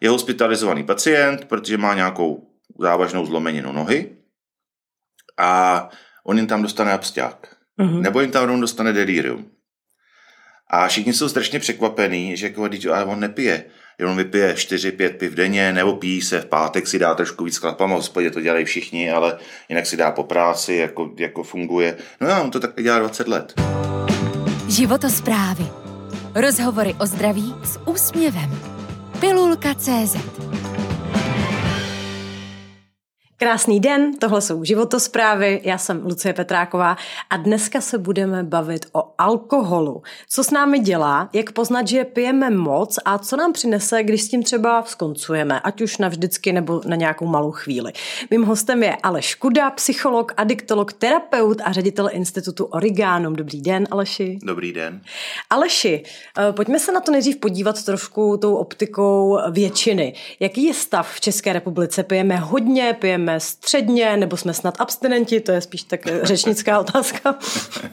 je hospitalizovaný pacient, protože má nějakou závažnou zlomeninu nohy a on jim tam dostane absťák. Mm-hmm. Nebo jim tam dostane delirium. A všichni jsou strašně překvapení, že jako, ale on nepije. Jenom vypije 4-5 piv denně, nebo pijí se v pátek, si dá trošku víc chlapama, v hospodě to dělají všichni, ale jinak si dá po práci, jako, jako funguje. No já, on to tak dělá 20 let. Životosprávy. Rozhovory o zdraví s úsměvem. Pilulka.cz Krásný den, tohle jsou životosprávy, já jsem Lucie Petráková a dneska se budeme bavit o alkoholu. Co s námi dělá, jak poznat, že pijeme moc a co nám přinese, když s tím třeba skoncujeme, ať už navždycky nebo na nějakou malou chvíli. Mým hostem je Aleš Kuda, psycholog, adiktolog, terapeut a ředitel institutu Origánum. Dobrý den, Aleši. Dobrý den. Aleši, eh, pojďme se na to nejdřív podívat trošku tou optikou většiny. Jaký je stav v České republice? Pijeme hodně, pijeme pijeme středně, nebo jsme snad abstinenti, to je spíš tak řečnická otázka.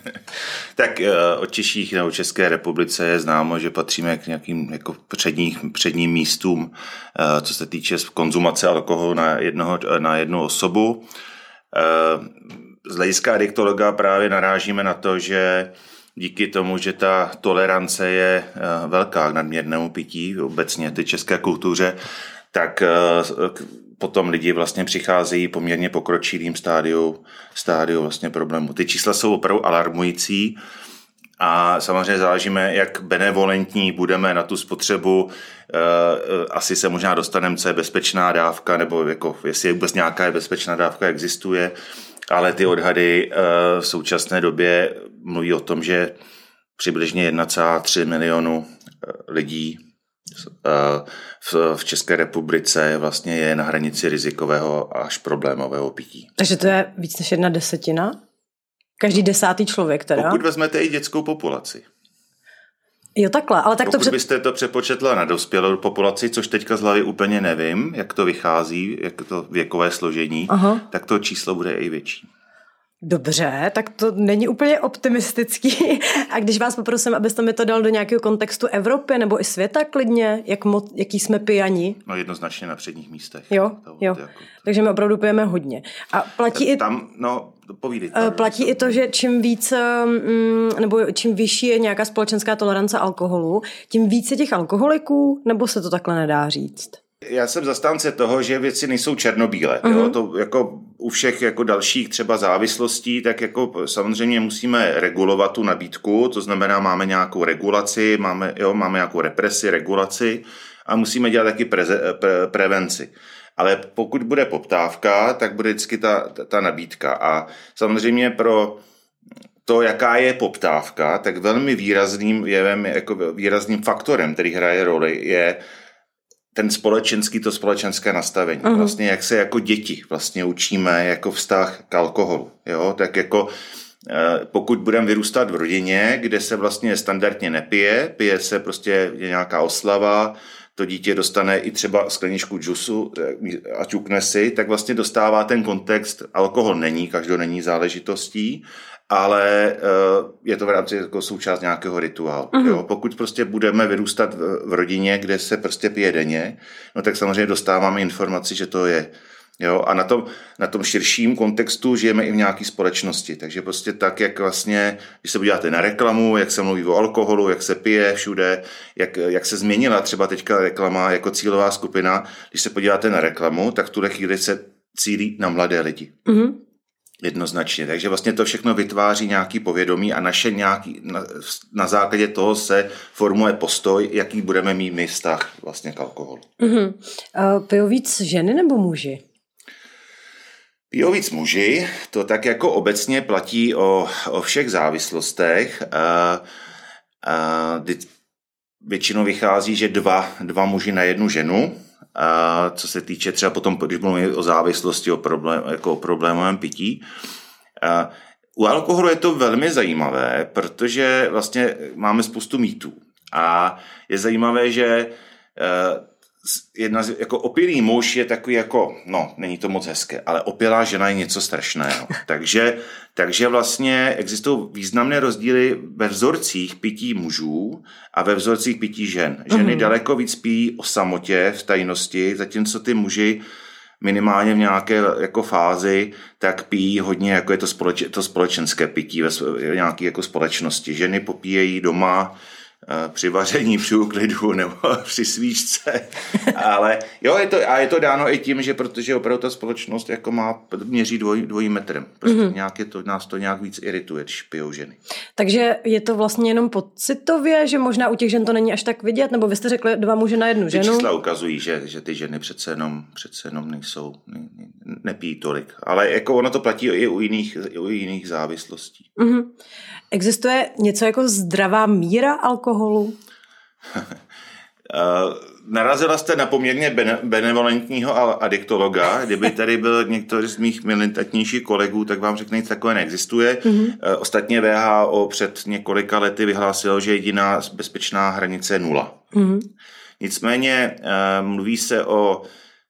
tak eh, o Češích nebo České republice je známo, že patříme k nějakým jako předních, předním místům, eh, co se týče konzumace alkoholu na, jednoho, na jednu osobu. Eh, z hlediska adiktologa právě narážíme na to, že díky tomu, že ta tolerance je velká k nadměrnému pití, obecně ty české kultuře, tak potom lidi vlastně přicházejí poměrně pokročilým stádiu, stádiu vlastně problému. Ty čísla jsou opravdu alarmující a samozřejmě záležíme, jak benevolentní budeme na tu spotřebu. Eh, asi se možná dostaneme, co je bezpečná dávka, nebo jako, jestli vůbec nějaká bezpečná dávka existuje, ale ty odhady eh, v současné době mluví o tom, že přibližně 1,3 milionu eh, lidí v, České republice vlastně je na hranici rizikového až problémového pití. Takže to je víc než jedna desetina? Každý desátý člověk teda? Pokud vezmete i dětskou populaci. Jo, takhle, ale tak Pokud to... Před... byste to přepočetla na dospělou populaci, což teďka z hlavy úplně nevím, jak to vychází, jak to věkové složení, Aha. tak to číslo bude i větší. Dobře, tak to není úplně optimistický. A když vás poprosím, abyste mi to dal do nějakého kontextu Evropy nebo i světa klidně, jak mo- jaký jsme pijani? No jednoznačně na předních místech. Jo, to, jo. Jako, to... Takže my opravdu pijeme hodně. A platí i... Tam, no, povídejte. Uh, platí i to, že čím víc, um, nebo čím vyšší je nějaká společenská tolerance alkoholu, tím více těch alkoholiků, nebo se to takhle nedá říct? Já jsem zastánce toho, že věci nejsou černobílé. Uh-huh. Jo? Mhm. To jako u všech jako dalších třeba závislostí, tak jako samozřejmě musíme regulovat tu nabídku, to znamená, máme nějakou regulaci, máme, jo, máme nějakou represi, regulaci a musíme dělat taky preze, pre, prevenci. Ale pokud bude poptávka, tak bude vždycky ta, ta, ta nabídka. A samozřejmě pro to, jaká je poptávka, tak velmi výrazným jevem, jako výrazným faktorem, který hraje roli, je ten společenský, to společenské nastavení. Uh-huh. Vlastně jak se jako děti vlastně učíme jako vztah k alkoholu. Jo? Tak jako eh, pokud budeme vyrůstat v rodině, kde se vlastně standardně nepije, pije se prostě je nějaká oslava, to dítě dostane i třeba skleničku džusu eh, a čukne si, tak vlastně dostává ten kontext, alkohol není každodenní záležitostí ale eh, je to v rámci jako součást nějakého rituálu. Uh-huh. Jo? Pokud prostě budeme vyrůstat v rodině, kde se prostě pije denně, no tak samozřejmě dostáváme informaci, že to je Jo, a na tom, na tom širším kontextu žijeme i v nějaké společnosti. Takže prostě tak, jak vlastně, když se podíváte na reklamu, jak se mluví o alkoholu, jak se pije všude, jak, jak se změnila třeba teďka reklama jako cílová skupina, když se podíváte na reklamu, tak v tuhle chvíli se cílí na mladé lidi. Mm-hmm. Jednoznačně. Takže vlastně to všechno vytváří nějaký povědomí a naše nějaký, na, na základě toho se formuje postoj, jaký budeme mít my vztah vlastně k alkoholu. Mm-hmm. Uh, pijou víc ženy nebo muži? Pijou víc muži, to tak jako obecně platí o, o všech závislostech. Uh, uh, většinou vychází, že dva, dva muži na jednu ženu, a co se týče třeba potom, když mluvíme o závislosti, o, problém, jako o problémovém pití. A u alkoholu je to velmi zajímavé, protože vlastně máme spoustu mýtů. A je zajímavé, že e, jedna z, jako opilý muž je takový jako, no, není to moc hezké, ale opilá žena je něco strašného. takže, takže vlastně existují významné rozdíly ve vzorcích pití mužů a ve vzorcích pití žen. Ženy mm-hmm. daleko víc pijí o samotě v tajnosti, zatímco ty muži minimálně v nějaké jako fázi, tak pijí hodně, jako je to, společ, to společenské pití ve, v nějaké jako společnosti. Ženy popíjejí doma, při vaření, při úklidu nebo při svíčce. Ale jo, je to, a je to dáno i tím, že protože opravdu ta společnost jako má, měří dvoj, dvojím metrem. Prostě mm-hmm. nějak je to, nás to nějak víc irituje, když pijou ženy. Takže je to vlastně jenom pocitově, že možná u těch žen to není až tak vidět, nebo vy jste řekli dva muže na jednu ženu? Ty čísla ukazují, že, že ty ženy přece jenom, přece jenom nejsou, ne, ne, nepíjí tolik. Ale jako ono to platí i u jiných, i u jiných závislostí. Mm-hmm. Existuje něco jako zdravá míra alkoholu? Eh, narazila jste na poměrně benevolentního adiktologa. Kdyby tady byl některý z mých militantnějších kolegů, tak vám řekne, nic takové neexistuje. Mm-hmm. Ostatně VHO před několika lety vyhlásilo, že jediná bezpečná hranice je nula. Mm-hmm. Nicméně eh, mluví se o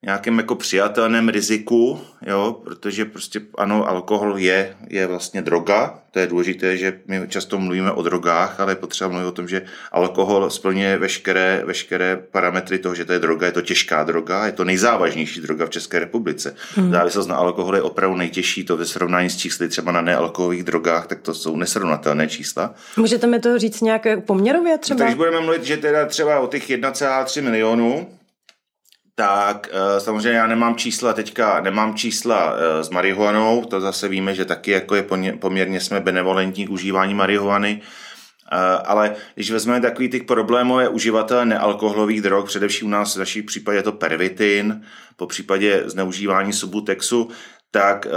nějakém jako přijatelném riziku, jo, protože prostě ano, alkohol je, je vlastně droga, to je důležité, že my často mluvíme o drogách, ale je potřeba mluvit o tom, že alkohol splňuje veškeré, veškeré parametry toho, že to je droga, je to těžká droga, je to nejzávažnější droga v České republice. Hmm. Závislost na alkoholu je opravdu nejtěžší, to ve srovnání s čísly třeba na nealkoholových drogách, tak to jsou nesrovnatelné čísla. Můžete mi to říct nějak poměrově třeba? No, takže budeme mluvit, že teda třeba o těch 1,3 milionů, tak eh, samozřejmě já nemám čísla teďka, nemám čísla eh, s marihuanou, to zase víme, že taky jako je poměrně jsme benevolentní k užívání marihuany, eh, ale když vezmeme takový těch problémové uživatele nealkoholových drog, především u nás v našich případě je to pervitin, po případě zneužívání subutexu, tak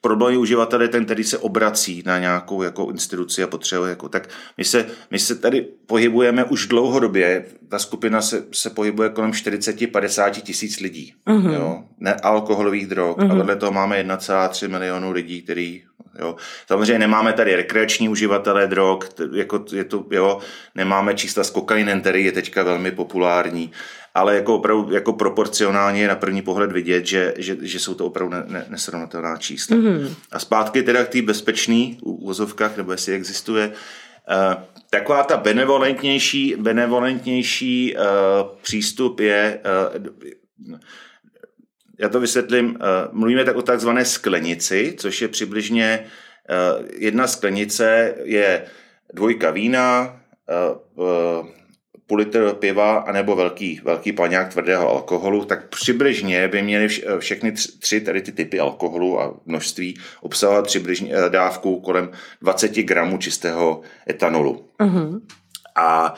problémový uživatel je ten, který se obrací na nějakou jako instituci a potřebuje. Jako, tak my se, my se tady pohybujeme už dlouhodobě, ta skupina se, se pohybuje kolem 40-50 tisíc lidí. Mm-hmm. Jo, nealkoholových drog. Mm-hmm. A vedle toho máme 1,3 milionu lidí, který Jo. Samozřejmě nemáme tady rekreační uživatelé drog, jako je to, jo, nemáme čísla s kokainem, který je teďka velmi populární ale jako opravdu jako proporcionálně je na první pohled vidět, že, že, že jsou to opravdu ne, ne, nesrovnatelná čísla. Mm-hmm. A zpátky teda k té bezpečné uvozovkách, nebo jestli existuje, uh, taková ta benevolentnější, benevolentnější uh, přístup je, uh, já to vysvětlím, uh, mluvíme tak o takzvané sklenici, což je přibližně uh, jedna sklenice je dvojka vína, uh, půl litr piva anebo velký, velký paňák tvrdého alkoholu, tak přibližně by měly všechny tři tady ty typy alkoholu a množství obsahovat přibližně eh, dávku kolem 20 gramů čistého etanolu. Uh-huh. A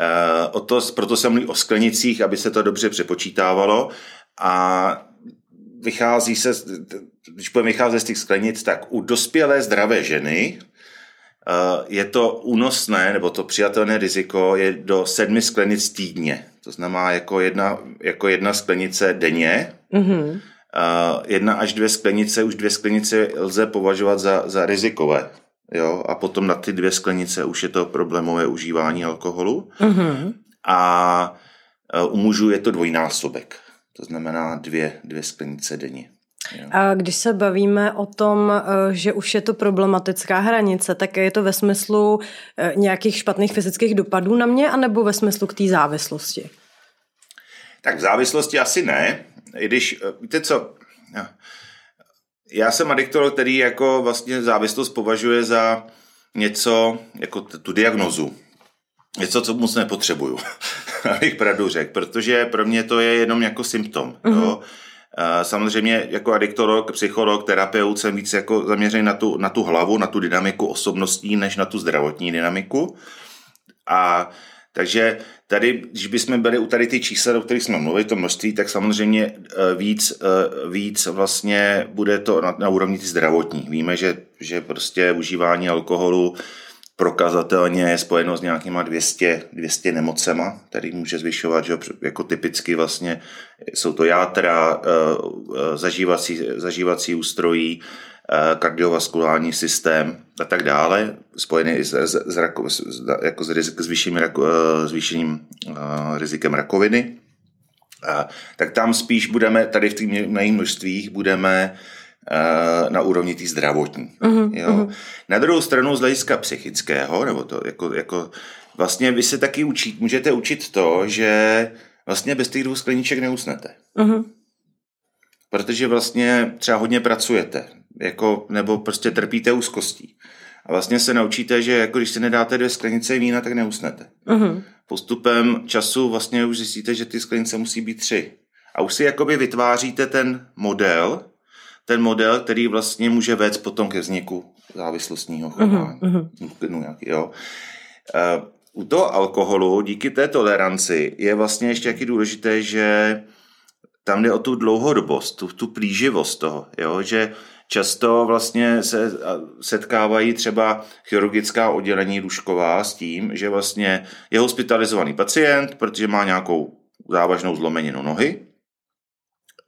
e, o to, proto se mluví o sklenicích, aby se to dobře přepočítávalo a vychází se, když budeme vycházet z těch sklenic, tak u dospělé zdravé ženy je to únosné, nebo to přijatelné riziko je do sedmi sklenic týdně. To znamená jako jedna, jako jedna sklenice denně. Mm-hmm. Jedna až dvě sklenice, už dvě sklenice lze považovat za, za rizikové. Jo? A potom na ty dvě sklenice už je to problémové užívání alkoholu. Mm-hmm. A eh, u mužů je to dvojnásobek. To znamená dvě, dvě sklenice denně. A když se bavíme o tom, eh, že už je to problematická hranice, tak je to ve smyslu eh, nějakých špatných fyzických dopadů na mě, anebo ve smyslu k té závislosti? Tak v závislosti asi ne, i když, eh, víte co, já jsem adiktolog, který jako vlastně závislost považuje za něco, jako tu diagnozu. Něco, co moc nepotřebuju, abych pravdu řekl, protože pro mě to je jenom jako symptom. Mm-hmm. Jo? Samozřejmě jako adiktolog, psycholog, terapeut jsem víc jako zaměřený na tu, na tu hlavu, na tu dynamiku osobností, než na tu zdravotní dynamiku. A takže tady, když bychom byli u tady ty čísla, o kterých jsme mluvili, to množství, tak samozřejmě e, víc, e, víc vlastně bude to na, na úrovni zdravotní. Víme, že, že prostě užívání alkoholu prokazatelně je spojeno s nějakýma 200, 200 nemocema, který může zvyšovat, že jako typicky vlastně jsou to játra, eh, eh, zažívací, zažívací ústrojí, kardiovaskulární systém a tak dále, spojený i s, s, s, jako s, rizik, s vyšším rizikem rakoviny. Tak tam spíš budeme, tady v těch množstvích budeme na úrovni té zdravotní. Uh-huh, jo. Uh-huh. Na druhou stranu z hlediska psychického, nebo to jako, jako vlastně vy se taky učit, můžete učit to, že vlastně bez těch dvou skleniček neusnete. Uh-huh. Protože vlastně třeba hodně pracujete, jako, nebo prostě trpíte úzkostí. A vlastně se naučíte, že jako když si nedáte dvě sklenice vína, tak neusnete. Uh-huh. Postupem času vlastně už zjistíte, že ty sklenice musí být tři. A už si jakoby vytváříte ten model, ten model, který vlastně může vést potom ke vzniku závislostního chování. Uh-huh. No, nějaký, jo. Uh, u toho alkoholu, díky té toleranci, je vlastně ještě jaký důležité, že tam jde o tu dlouhodobost, tu, tu plíživost toho, jo? že často vlastně se setkávají třeba chirurgická oddělení lůžková s tím, že vlastně je hospitalizovaný pacient, protože má nějakou závažnou zlomeninu nohy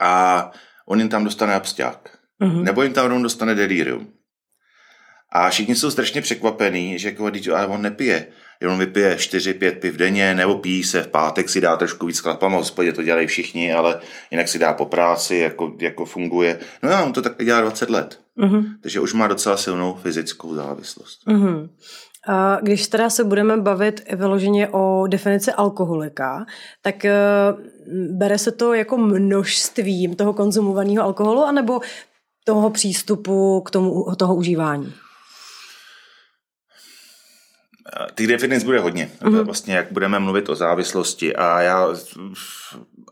a on jim tam dostane absťák. Mm-hmm. Nebo jim tam dostane delirium. A všichni jsou strašně překvapení, že jako, ale on nepije jenom vypije 4-5 piv denně, nebo pí se v pátek, si dá trošku víc chlapama, v hospodě to dělají všichni, ale jinak si dá po práci, jako, jako funguje. No já, on to tak dělá 20 let. Uh-huh. Takže už má docela silnou fyzickou závislost. Uh-huh. A když teda se budeme bavit vyloženě o definici alkoholika, tak uh, bere se to jako množstvím toho konzumovaného alkoholu, anebo toho přístupu k tomu toho užívání? Těch definic bude hodně. Mm-hmm. Vlastně jak budeme mluvit o závislosti. A já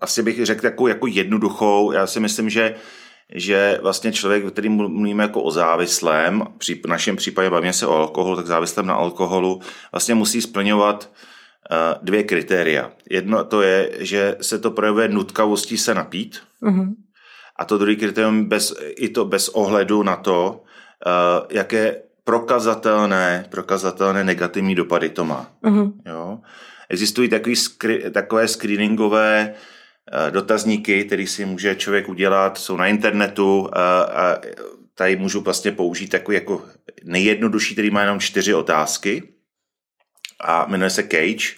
asi bych řekl takovou jako jednoduchou. Já si myslím, že že vlastně člověk, který mluvíme jako o závislém, v našem případě bavíme se o alkoholu, tak závislém na alkoholu, vlastně musí splňovat eh, dvě kritéria. Jedno to je, že se to projevuje nutkavostí se napít, mm-hmm. a to druhý kritérium bez, i to bez ohledu na to, eh, jaké prokazatelné, prokazatelné negativní dopady to má. Uh-huh. Jo? Existují takový skri, takové screeningové uh, dotazníky, které si může člověk udělat, jsou na internetu uh, a tady můžu vlastně použít takový jako nejjednodušší, který má jenom čtyři otázky a jmenuje se Cage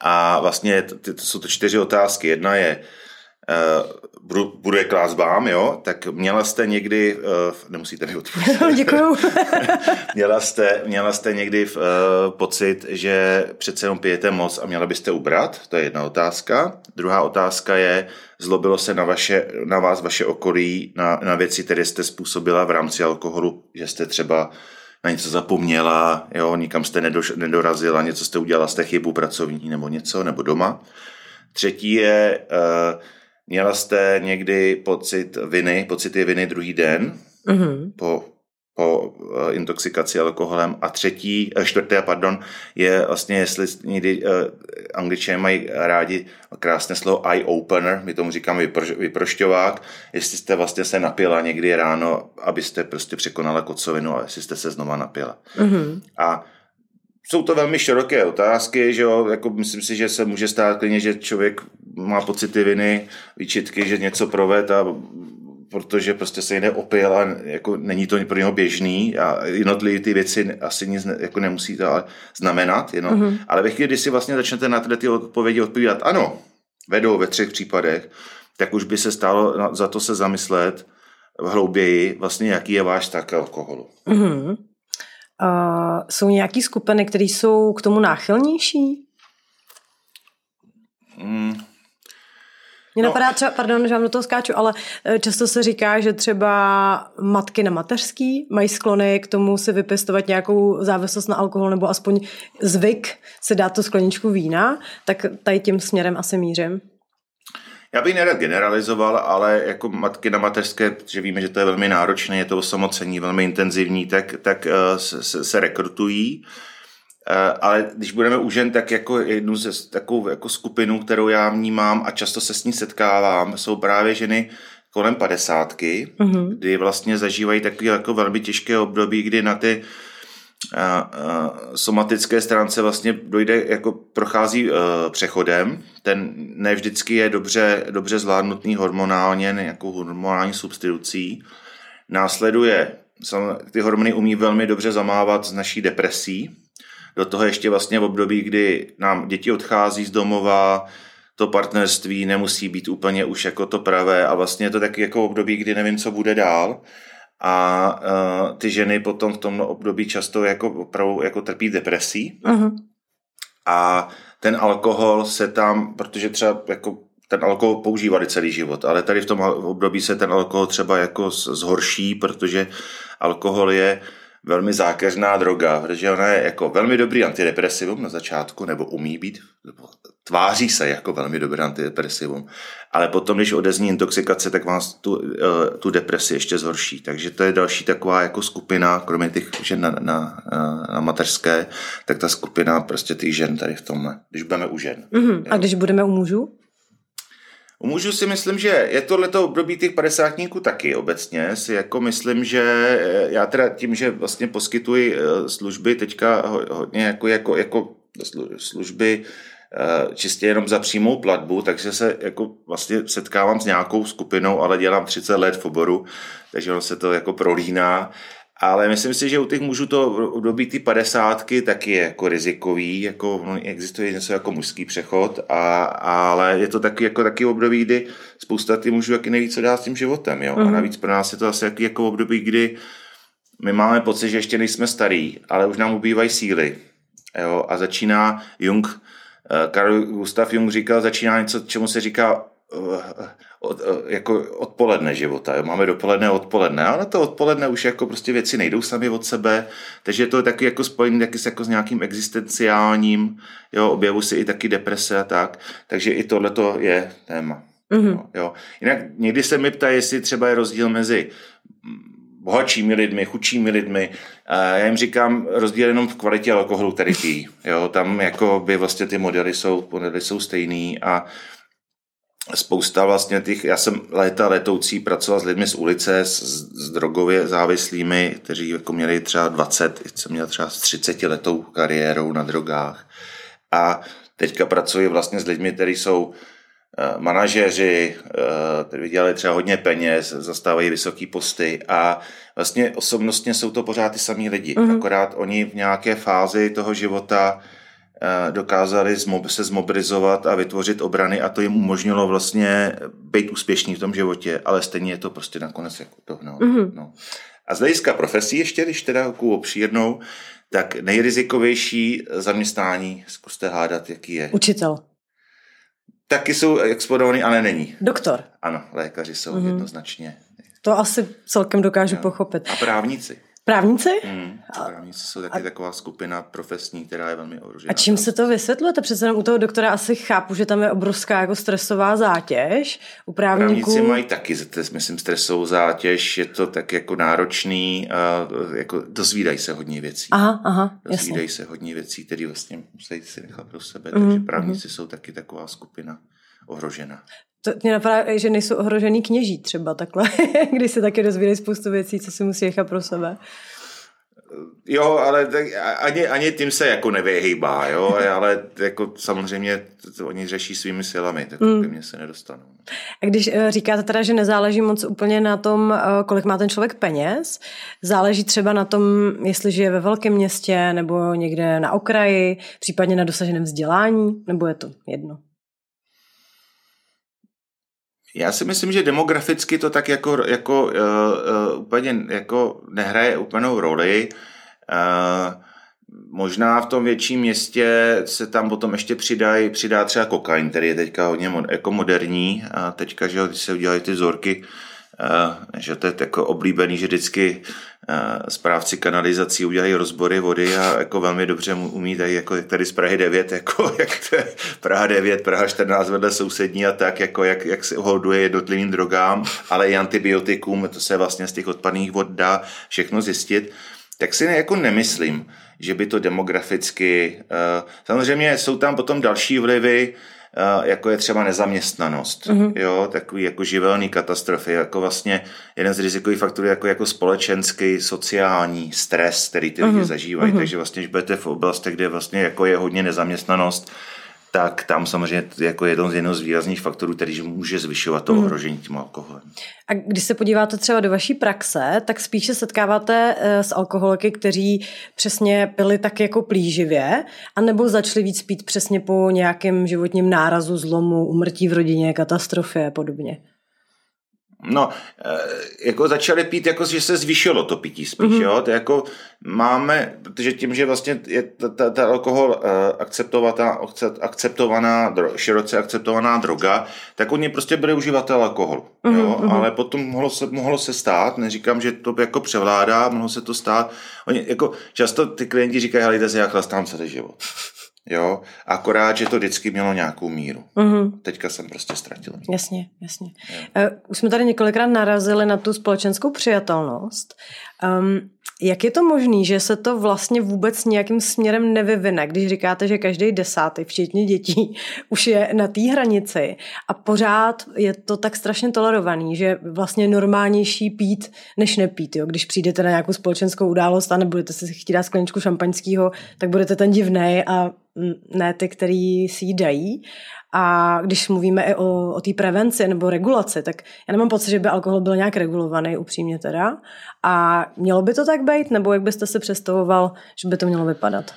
a vlastně to, to jsou to čtyři otázky. Jedna je budu, budu je klást vám, jo, tak měla jste někdy, uh, nemusíte mi odpovědět. Děkuju. měla, jste, měla jste někdy uh, pocit, že přece jenom pijete moc a měla byste ubrat? To je jedna otázka. Druhá otázka je, zlobilo se na, vaše, na vás vaše okolí, na, na věci, které jste způsobila v rámci alkoholu, že jste třeba na něco zapomněla, jo, nikam jste nedoš, nedorazila, něco jste udělala, jste chybu pracovní nebo něco, nebo doma. Třetí je, uh, Měla jste někdy pocit viny, pocity viny druhý den mm-hmm. po, po uh, intoxikaci alkoholem a třetí, uh, čtvrté, pardon, je vlastně, jestli někdy uh, angličané mají rádi krásné slovo eye opener, my tomu říkáme vypro, vyprošťovák, jestli jste vlastně se napila někdy ráno, abyste prostě překonala kocovinu a jestli jste se znova napila. Mm-hmm. A jsou to velmi široké otázky, že jo, jako myslím si, že se může stát klidně, že člověk má pocity viny, výčitky, že něco proved a protože prostě se jde opil a jako není to pro něho běžný a jednotlivé ty věci asi nic ne, jako nemusí to ale znamenat, jenom. Mm-hmm. ale ve chvíli, kdy si vlastně začnete na tyhle ty odpovědi odpovídat, ano, vedou ve třech případech, tak už by se stalo za to se zamyslet hlouběji, vlastně jaký je váš tak alkoholu. Mm-hmm. Uh, jsou nějaké skupiny, které jsou k tomu náchylnější? Mm. Mně no. napadá třeba, pardon, že vám do toho skáču, ale eh, často se říká, že třeba matky na mateřský mají sklony k tomu si vypěstovat nějakou závislost na alkohol nebo aspoň zvyk se dát tu skleničku vína, tak tady tím směrem asi mířím. Já bych nerad generalizoval, ale jako matky na mateřské, že víme, že to je velmi náročné, je to osamocení, velmi intenzivní, tak, tak uh, se, se rekrutují. Uh, ale když budeme u žen, tak jako jednu ze takovou jako skupinu, kterou já vnímám a často se s ní setkávám, jsou právě ženy kolem padesátky, mm-hmm. kdy vlastně zažívají takové jako velmi těžké období, kdy na ty somatické stránce vlastně dojde, jako prochází uh, přechodem. Ten ne vždycky je dobře, dobře zvládnutý hormonálně, nějakou hormonální substitucí. Následuje, ty hormony umí velmi dobře zamávat z naší depresí. Do toho ještě vlastně v období, kdy nám děti odchází z domova, to partnerství nemusí být úplně už jako to pravé a vlastně je to taky jako období, kdy nevím, co bude dál a uh, ty ženy potom v tom období často jako opravdu jako trpí depresí uh-huh. a ten alkohol se tam, protože třeba jako ten alkohol používali celý život, ale tady v tom období se ten alkohol třeba jako zhorší, protože alkohol je velmi zákeřná droga, protože ona je jako velmi dobrý antidepresivum na začátku, nebo umí být, tváří se jako velmi dobrý antidepresivum, ale potom, když odezní intoxikace, tak vás tu, eh, tu depresi ještě zhorší. Takže to je další taková jako skupina, kromě těch žen na, na, na mateřské, tak ta skupina prostě těch žen tady v tomhle, když budeme u žen. Mm-hmm. A když budeme u mužů? U mužů si myslím, že je tohleto období těch padesátníků taky obecně. Si jako myslím, že eh, já teda tím, že vlastně poskytuji eh, služby teďka hodně jako, jako, jako služby eh, čistě jenom za přímou platbu, takže se jako vlastně setkávám s nějakou skupinou, ale dělám 30 let v oboru, takže ono se to jako prolíná ale myslím si, že u těch mužů to období ty padesátky taky je jako rizikový, jako no, existuje něco jako mužský přechod, a, ale je to taky jako taky období, kdy spousta ty mužů jaký neví, co dá s tím životem. Jo? Mm-hmm. A mhm. navíc pro nás je to asi jaký jako období, kdy my máme pocit, že ještě nejsme starý, ale už nám ubývají síly. Jo? A začíná Jung, eh, Karl Gustav Jung říkal, začíná něco, čemu se říká Eh, od, eh, jako odpoledne života. Jo. Máme dopoledne odpoledne, ale to odpoledne už jako prostě věci nejdou sami od sebe, takže to je taky jako spojený taky s, jako s nějakým existenciálním, jo, objevu si i taky deprese a tak, takže i tohle je téma. Mm-hmm. Jo. Jinak někdy se mi ptá, jestli třeba je rozdíl mezi bohatšími lidmi, chudšími lidmi. Já jim říkám rozdíl jenom v kvalitě alkoholu, který pijí. Jo, tam jako by vlastně ty modely jsou, modely jsou stejný a spousta vlastně těch, já jsem léta letoucí pracoval s lidmi z ulice, s, s drogově závislými, kteří jako měli třeba 20, jsem měl třeba s 30 letou kariérou na drogách. A teďka pracuji vlastně s lidmi, kteří jsou manažeři, eh, kteří vydělali třeba hodně peněz, zastávají vysoké posty a vlastně osobnostně jsou to pořád ty samý lidi. Mm-hmm. Akorát oni v nějaké fázi toho života Eh, dokázali se zmobilizovat a vytvořit obrany a to jim umožnilo vlastně být úspěšný v tom životě, ale stejně je to prostě nakonec jako to. No, mm-hmm. no. A z hlediska profesí ještě, když teda takovou obšírnou, tak nejrizikovější zaměstnání, zkuste hádat, jaký je. Učitel. Taky jsou explodovaný, ale není. Doktor. Ano, lékaři jsou mm-hmm. jednoznačně. To asi celkem dokážu jo. pochopit. A právníci. Právníci? Hmm, právníci jsou taky a... taková skupina profesní, která je velmi ohrožená. A čím se to vysvětlujete? Přece u toho doktora asi chápu, že tam je obrovská jako stresová zátěž. U právníků... Právníci mají taky, myslím, stresovou zátěž, je to tak jako náročný, a jako dozvídají se hodně věcí. Aha, aha, Dozvídají jasně. se hodně věcí, které vlastně musí si nechat pro sebe, mm, takže právníci mm. jsou taky taková skupina ohrožená. To mě napadá, že nejsou ohrožený kněží třeba takhle, když se taky dozvídají spoustu věcí, co si musí nechat pro sebe. Jo, ale tak ani, ani tím se jako nevyhýbá, jo, ale jako samozřejmě to oni řeší svými silami, tak mm. ke mně se nedostanou. A když eh, říkáte teda, že nezáleží moc úplně na tom, eh, kolik má ten člověk peněz, záleží třeba na tom, jestli žije ve velkém městě nebo někde na okraji, případně na dosaženém vzdělání, nebo je to jedno? Já si myslím, že demograficky to tak jako, jako uh, uh, úplně jako nehraje úplnou roli. Uh, možná v tom větším městě se tam potom ještě přidají, přidá třeba kokain, který je teďka hodně mod, jako moderní. A teďka, že když se udělají ty vzorky, uh, že to je jako oblíbený, že vždycky správci kanalizací udělají rozbory vody a jako velmi dobře umí tady, jako tady z Prahy 9, jako jak to je Praha 9, Praha 14 vedle sousední a tak, jako jak, jak se hoduje jednotlivým drogám, ale i antibiotikům, to se vlastně z těch odpadných vod dá všechno zjistit, tak si ne, jako nemyslím, že by to demograficky, samozřejmě jsou tam potom další vlivy, jako je třeba nezaměstnanost, mm-hmm. jo, takový jako živelný katastrofy, jako vlastně jeden z rizikových faktorů jako, jako společenský, sociální stres, který ty lidi mm-hmm. zažívají, mm-hmm. takže vlastně, když budete v oblastech, kde vlastně jako je hodně nezaměstnanost, tak tam samozřejmě jako jeden z jednou z výrazných faktorů, který může zvyšovat to ohrožení tím alkoholem. A když se podíváte třeba do vaší praxe, tak spíše setkáváte eh, s alkoholiky, kteří přesně pili tak jako plíživě, anebo začali víc pít přesně po nějakém životním nárazu, zlomu, umrtí v rodině, katastrofě a podobně? No, eh, jako začali pít, jako že se zvýšilo to pití spíš, mm-hmm. jo, to jako máme, protože tím, že vlastně je ta, ta alkohol eh, akceptovaná, akceptovaná, široce akceptovaná droga, tak oni prostě byli uživatel alkoholu, mm-hmm. jo, mhm. ale potom mohlo se, mohlo se stát, neříkám, že to jako převládá, mohlo se to stát, oni jako často ty klienti říkají, hele, já chlastám celý život. Jo, akorát, že to vždycky mělo nějakou míru. Mm-hmm. Teďka jsem prostě ztratil. Míru. Jasně, jasně. Uh, už jsme tady několikrát narazili na tu společenskou přijatelnost. Um, jak je to možné, že se to vlastně vůbec nějakým směrem nevyvine, když říkáte, že každý desátý, včetně dětí, už je na té hranici a pořád je to tak strašně tolerovaný, že vlastně normálnější pít, než nepít. Jo? Když přijdete na nějakou společenskou událost a nebudete si chtít dát skleničku šampaňského, tak budete ten divnej a ne ty, který si ji dají. A když mluvíme i o, o té prevenci nebo regulaci, tak já nemám pocit, že by alkohol byl nějak regulovaný, upřímně teda. A mělo by to tak být, nebo jak byste si představoval, že by to mělo vypadat?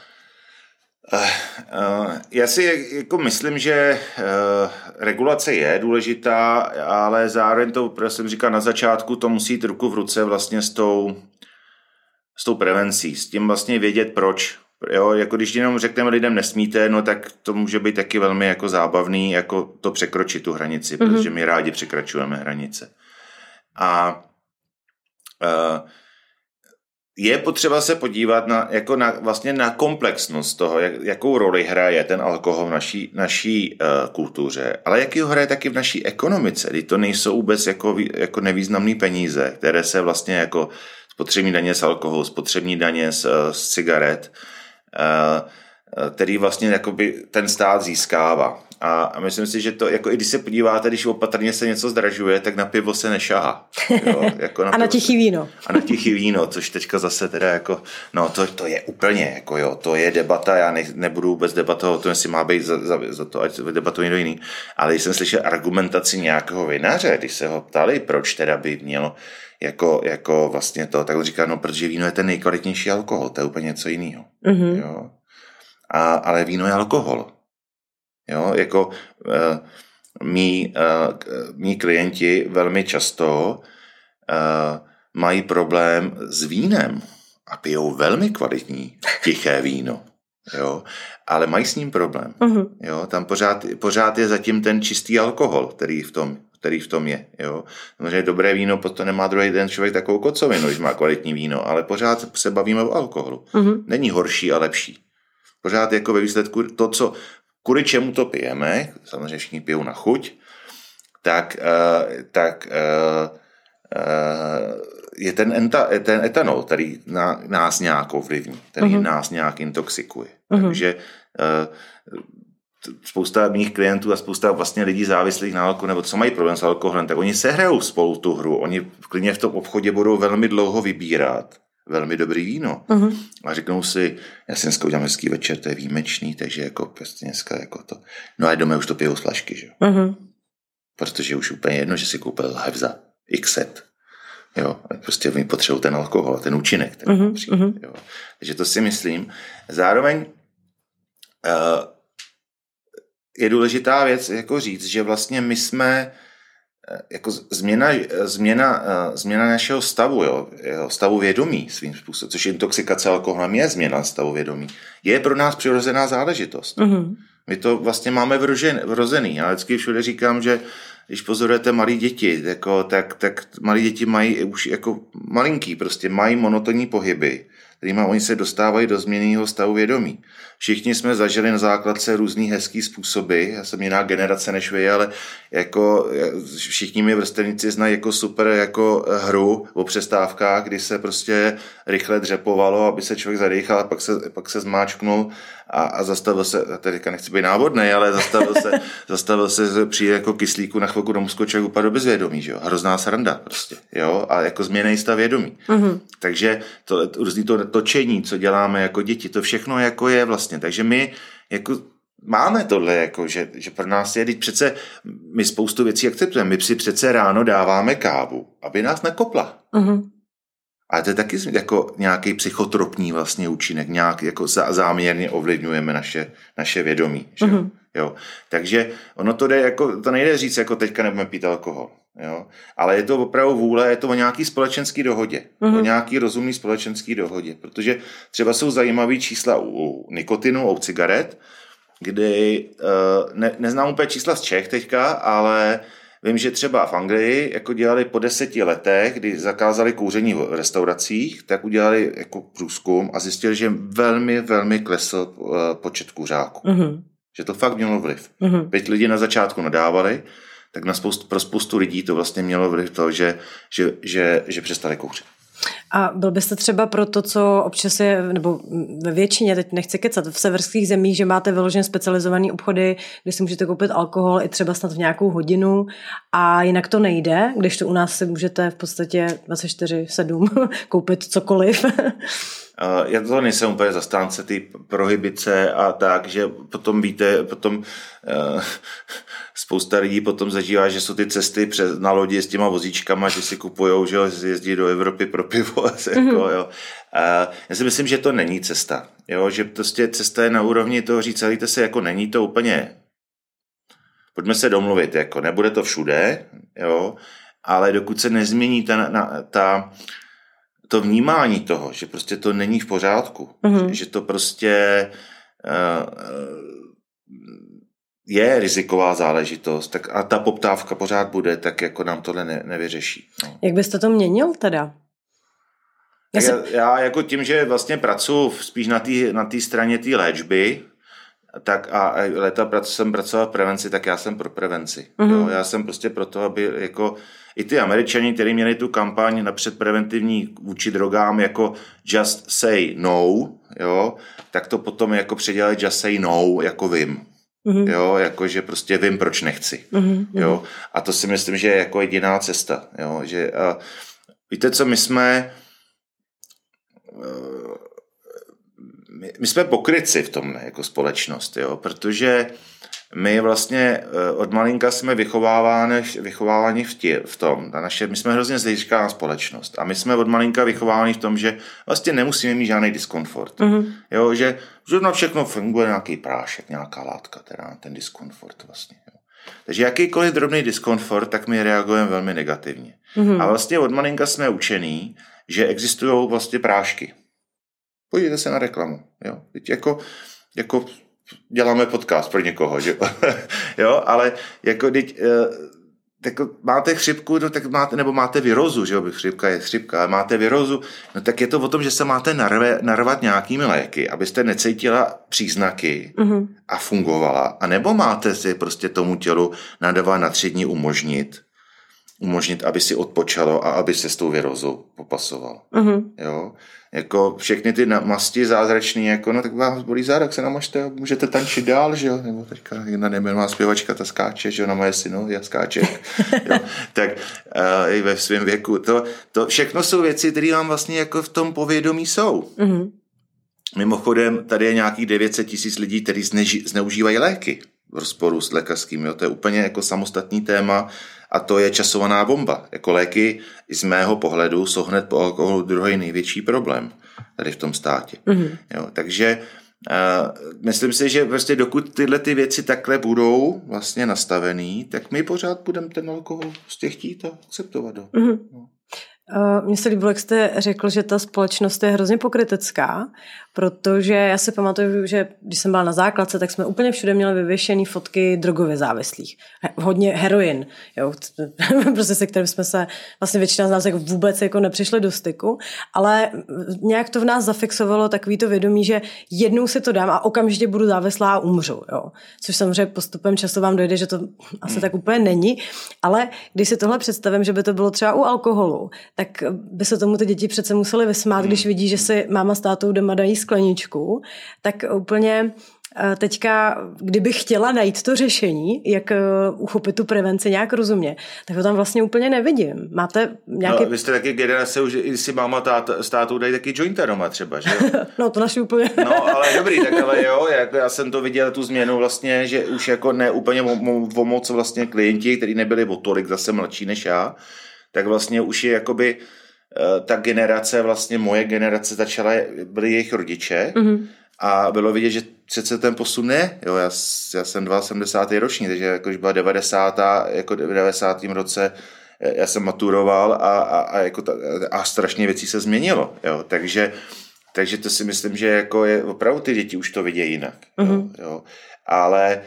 Uh, uh, já si jako myslím, že uh, regulace je důležitá, ale zároveň to, jak jsem říkal na začátku, to musí jít ruku v ruce vlastně s tou, s tou prevencí, s tím vlastně vědět proč Jo, jako když jenom řekneme lidem nesmíte, no tak to může být taky velmi jako zábavný, jako to překročit tu hranici, mm-hmm. protože my rádi překračujeme hranice. A uh, je potřeba se podívat na, jako na, vlastně na komplexnost toho, jak, jakou roli hraje ten alkohol v naší, naší uh, kultuře, ale jaký ho hraje taky v naší ekonomice, kdy to nejsou vůbec jako, jako nevýznamné peníze, které se vlastně jako spotřební daně z alkoholu, spotřební daně z, z cigaret, Eh, který vlastně jakoby ten stát získává. A myslím si, že to, jako i když se podíváte, když opatrně se něco zdražuje, tak na pivo se nešahá. Jo? Jako na a na tichý víno. A na tichý víno, což teďka zase teda jako, no to, to je úplně, jako jo, to je debata, já ne, nebudu vůbec debatovat o tom, jestli má být za, za, za to, ať debatuje někdo jiný. Ale když jsem slyšel argumentaci nějakého vinaře, když se ho ptali, proč teda by mělo jako, jako vlastně to, tak on říká, no protože víno je ten nejkvalitnější alkohol, to je úplně něco jiného. Mm-hmm. Jo? A, ale víno je alkohol. Jo, jako uh, mý, uh, mý klienti velmi často uh, mají problém s vínem a pijou velmi kvalitní tiché víno. Jo, ale mají s ním problém. Uh-huh. Jo, tam pořád, pořád je zatím ten čistý alkohol, který v tom který v tom je. Jo. Samozřejmě dobré víno, potom nemá druhý den člověk takovou kocovinu, když má kvalitní víno, ale pořád se bavíme o alkoholu. Mm-hmm. Není horší a lepší. Pořád jako ve výsledku to, co, kvůli čemu to pijeme, samozřejmě všichni pijou na chuť, tak, uh, tak uh, uh, je ten, enta, ten etanol, který na, nás nějak ovlivní, který uh-huh. nás nějak intoxikuje. Uh-huh. Takže uh, spousta mých klientů a spousta vlastně lidí závislých na alkoholu, nebo co mají problém s alkoholem, tak oni sehrajou spolu tu hru. Oni klidně v tom obchodě budou velmi dlouho vybírat velmi dobrý víno. Uh-huh. A řeknou si, já si dneska udělám hezký večer, to je výjimečný, takže jako prostě dneska jako to. No a doma už to pijou z flašky, že. Uh-huh. Protože už úplně jedno, že si koupil live za x set. Jo, prostě mi potřebují ten alkohol, ten účinek. Ten uh-huh. přijít, jo. Takže to si myslím. Zároveň uh, je důležitá věc jako říct, že vlastně my jsme eh, jako změna, změna, eh, změna našeho stavu, jo, stavu vědomí svým způsobem, což intoxikace alkoholem je změna stavu vědomí, je pro nás přirozená záležitost. Mm-hmm. My to vlastně máme vrožen, vrozený. Já vždycky všude říkám, že když pozorujete malí děti, jako, tak, tak malí děti mají už jako malinký, prostě mají monotonní pohyby, kterými oni se dostávají do změněného stavu vědomí. Všichni jsme zažili na základce různý hezký způsoby, já jsem jiná generace než vy, ale jako všichni mi vrstevníci znají jako super jako hru o přestávkách, kdy se prostě rychle dřepovalo, aby se člověk zadýchal a pak se, pak se zmáčknul a, a zastavil se, teďka nechci být návodný, ale zastavil se, zastavil se přijde jako kyslíku na chvilku do člověk upadl do bezvědomí, že jo? Hrozná sranda prostě, jo? A jako změnej stav vědomí. Mm-hmm. Takže to, různý to točení, co děláme jako děti, to všechno jako je vlastně. Takže my jako máme tohle, jako, že, že pro nás je, teď přece my spoustu věcí akceptujeme. My si přece ráno dáváme kávu, aby nás nekopla. Uh-huh. Ale to je taky jako nějaký psychotropní vlastně účinek, nějak jako záměrně ovlivňujeme naše, naše vědomí. Že? Uh-huh. Jo. Takže ono to jde jako, to nejde říct, jako teďka nebudeme pít alkohol. Jo? Ale je to opravdu vůle, je to o nějaký společenský dohodě. Uh-huh. O mhm. nějaký rozumný společenský dohodě. Protože třeba jsou zajímavé čísla u nikotinu, u cigaret, kdy uh, ne, neznám úplně čísla z Čech teďka, ale vím, že třeba v Anglii jako dělali po deseti letech, kdy zakázali kouření v restauracích, tak udělali jako průzkum a zjistili, že velmi, velmi klesl uh, počet kuřáků. Uh-huh. Že to fakt mělo vliv. Uh-huh. Teď lidi na začátku nadávali, tak na spoustu, pro spoustu lidí to vlastně mělo vliv to, že, že, že, že přestali kouřit. A byl byste třeba pro to, co občas je, nebo ve většině, teď nechci kecat, v severských zemích, že máte vyloženě specializované obchody, kde si můžete koupit alkohol i třeba snad v nějakou hodinu a jinak to nejde, když to u nás si můžete v podstatě 24-7 koupit cokoliv. Já to nejsem úplně zastánce ty prohybice a tak, že potom víte, potom uh, spousta lidí potom zažívá, že jsou ty cesty přes, na lodi s těma vozíčkama, že si kupujou, že jezdí do Evropy pro pivo. Mm-hmm. jako, jo. A já si myslím, že to není cesta. Jo? Že prostě cesta je na úrovni toho říct, celíte se, jako není to úplně pojďme se domluvit, jako nebude to všude, jo, ale dokud se nezmění ta, na, ta to vnímání toho, že prostě to není v pořádku, mm-hmm. že, že to prostě uh, je riziková záležitost, tak a ta poptávka pořád bude, tak jako nám tohle ne, nevyřeší. No. Jak byste to měnil teda? Já, já, já jako tím, že vlastně pracuji spíš na té na straně té léčby, tak a leta jsem pracoval v prevenci, tak já jsem pro prevenci. Mm-hmm. Jo? Já jsem prostě pro to, aby jako i ty američani, kteří měli tu kampaň napřed preventivní vůči drogám jako just say no, jo, tak to potom jako předělali just say no, jako vím. Mm-hmm. Jo, jako že prostě vím, proč nechci. Mm-hmm. Jo, a to si myslím, že je jako jediná cesta. Jo, že a, víte co, my jsme my, my jsme pokryci v tom jako společnost, jo, protože my vlastně eh, od malinka jsme vychováváni, vychováváni v, tě, v tom. Ta naše, my jsme hrozně zlížká společnost a my jsme od malinka vychováváni v tom, že vlastně nemusíme mít žádný diskomfort. Mm-hmm. Jo, že, že na všechno funguje nějaký prášek, nějaká látka, teda ten diskomfort vlastně. Jo. Takže jakýkoliv drobný diskomfort, tak my reagujeme velmi negativně. Mm-hmm. A vlastně od malinka jsme učení, že existují vlastně prášky. Podívejte se na reklamu. Jo. Teď jako, jako děláme podcast pro někoho, že? jo, ale jako teď, tak eh, máte chřipku, no tak máte, nebo máte virozu, že jo, chřipka je chřipka, ale máte virozu, no tak je to o tom, že se máte narve, narvat nějakými léky, abyste necítila příznaky mm-hmm. a fungovala, a nebo máte si prostě tomu tělu na dva, na tři dny umožnit, umožnit, aby si odpočalo a aby se s tou virozou popasoval. Mm-hmm. Jo? Jako všechny ty masti zázračný, jako no tak vás bolí záda, se namažte a můžete tančit dál, že jo? Nebo teďka jedna nemělá zpěvačka, ta skáče, že jo, na moje synu, já skáče. jo? Tak uh, i ve svém věku. To, to všechno jsou věci, které vám vlastně jako v tom povědomí jsou. Mm-hmm. Mimochodem, tady je nějakých 900 tisíc lidí, kteří zneužívají léky v rozporu s lékařským. Jo? To je úplně jako samostatný téma a to je časovaná bomba. Jako léky z mého pohledu jsou hned po alkoholu druhý největší problém tady v tom státě. Mm-hmm. Jo, takže uh, myslím si, že prostě dokud tyhle ty věci takhle budou vlastně nastavený, tak my pořád budeme ten alkohol prostě chtít a akceptovat. Mm-hmm. No. Uh, mně se líbilo, jak jste řekl, že ta společnost je hrozně pokrytecká, protože já si pamatuju, že když jsem byla na základce, tak jsme úplně všude měli vyvěšené fotky drogově závislých. Hodně heroin, jo, prostě se kterým jsme se vlastně většina z nás jako vůbec jako nepřišli do styku, ale nějak to v nás zafixovalo takový to vědomí, že jednou si to dám a okamžitě budu závislá a umřu, jo. Což samozřejmě postupem času vám dojde, že to asi tak úplně není, ale když si tohle představím, že by to bylo třeba u alkoholu, tak by se tomu ty děti přece museli vysmát, když vidí, že si máma s tátou doma dají skleničku, tak úplně teďka, kdybych chtěla najít to řešení, jak uchopit tu prevenci nějak rozumně, tak ho tam vlastně úplně nevidím. Máte nějaký... No, vy jste taky generace, už si máma táta, s tátou dají taky jointa doma třeba, že no, to naši úplně. no, ale dobrý, tak ale jo, jak já jsem to viděl, tu změnu vlastně, že už jako ne úplně o moc vlastně klienti, kteří nebyli o tolik zase mladší než já, tak vlastně už je jakoby eh, ta generace, vlastně moje generace začala, byli jejich rodiče mm-hmm. a bylo vidět, že přece ten posun ne, jo, já, já jsem 72. roční, takže jakož byla 90. jako v 90. roce eh, já jsem maturoval a, a, a, jako ta, a strašně věcí se změnilo, jo, takže takže to si myslím, že jako je opravdu ty děti už to vidějí jinak. Mm-hmm. Jo, jo. Ale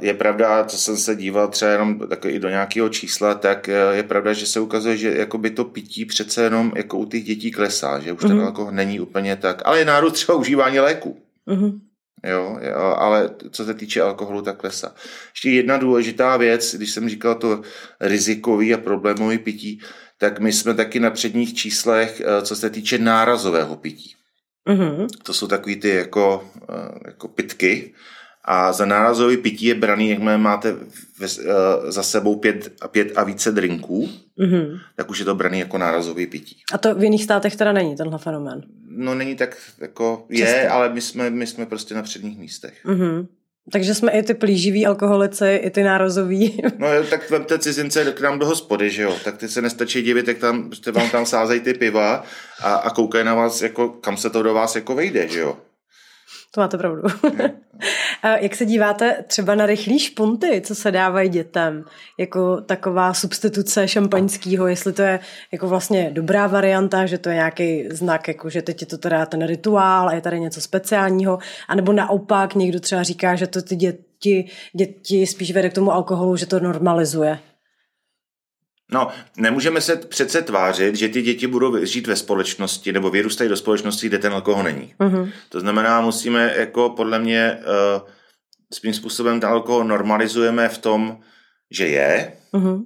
je pravda, co jsem se díval třeba jenom tak i do nějakého čísla, tak eh, je pravda, že se ukazuje, že jakoby to pití přece jenom jako u těch dětí klesá, že už mm-hmm. mhm. alkohol není úplně tak. Ale je nárůst třeba užívání léku. Mm-hmm. Jo, jo, ale co se týče alkoholu, tak klesá. Ještě jedna důležitá věc, když jsem říkal to rizikový a problémový pití, tak my jsme taky na předních číslech, eh, co se týče nárazového pití. Mm-hmm. To jsou takový ty jako, jako pitky, a za nárazový pití je braný, jakmile máte ve, uh, za sebou pět, pět a více drinků, mm-hmm. tak už je to braný jako nárazový pití. A to v jiných státech teda není tenhle fenomén? No není tak, jako je, ale my jsme, my jsme prostě na předních místech. Mm-hmm. Takže jsme i ty plíživí alkoholici, i ty nározoví. No tak vemte cizince k nám do hospody, že jo? Tak ty se nestačí divit, jak tam, prostě vám tam sázejí ty piva a, a koukají na vás, jako, kam se to do vás jako vejde, že jo? To máte pravdu. Jak se díváte třeba na rychlý špunty, co se dávají dětem, jako taková substituce šampaňského, jestli to je jako vlastně dobrá varianta, že to je nějaký znak, jako že teď je to teda ten rituál a je tady něco speciálního, anebo naopak někdo třeba říká, že to ty děti, děti spíš vede k tomu alkoholu, že to normalizuje. No, nemůžeme se přece tvářit, že ty děti budou žít ve společnosti nebo vyrůstají do společnosti, kde ten alkohol není. Uh-huh. To znamená, musíme jako podle mě uh, svým způsobem ten alkohol normalizujeme v tom, že je. Uh-huh.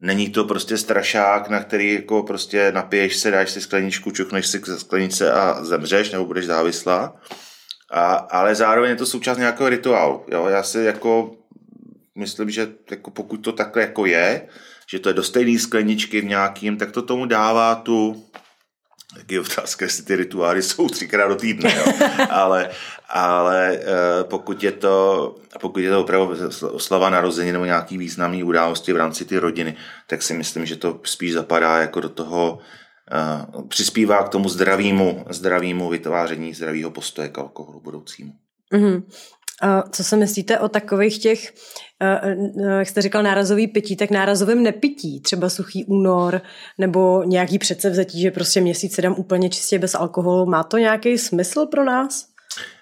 Není to prostě strašák, na který jako prostě napiješ se, dáš si skleničku, čuchneš si ze sklenice a zemřeš nebo budeš závislá. A, ale zároveň je to součást nějakého rituálu. Jo? Já si jako myslím, že jako pokud to takhle jako je, že to je do stejné skleničky v nějakým, tak to tomu dává tu taky otázka, jestli ty rituály jsou třikrát do týdne, jo. ale, ale eh, pokud je to, pokud je to opravdu oslava narození nebo nějaký významný události v rámci ty rodiny, tak si myslím, že to spíš zapadá jako do toho, uh, přispívá k tomu zdravému, zdravému vytváření zdravého postoje k alkoholu budoucímu. Mm-hmm. Co si myslíte o takových těch, eh, eh, jak jste říkal, nárazový pití, tak nárazovým nepití, třeba suchý únor, nebo nějaký předsevzetí, že prostě měsíc se dám úplně čistě bez alkoholu. Má to nějaký smysl pro nás?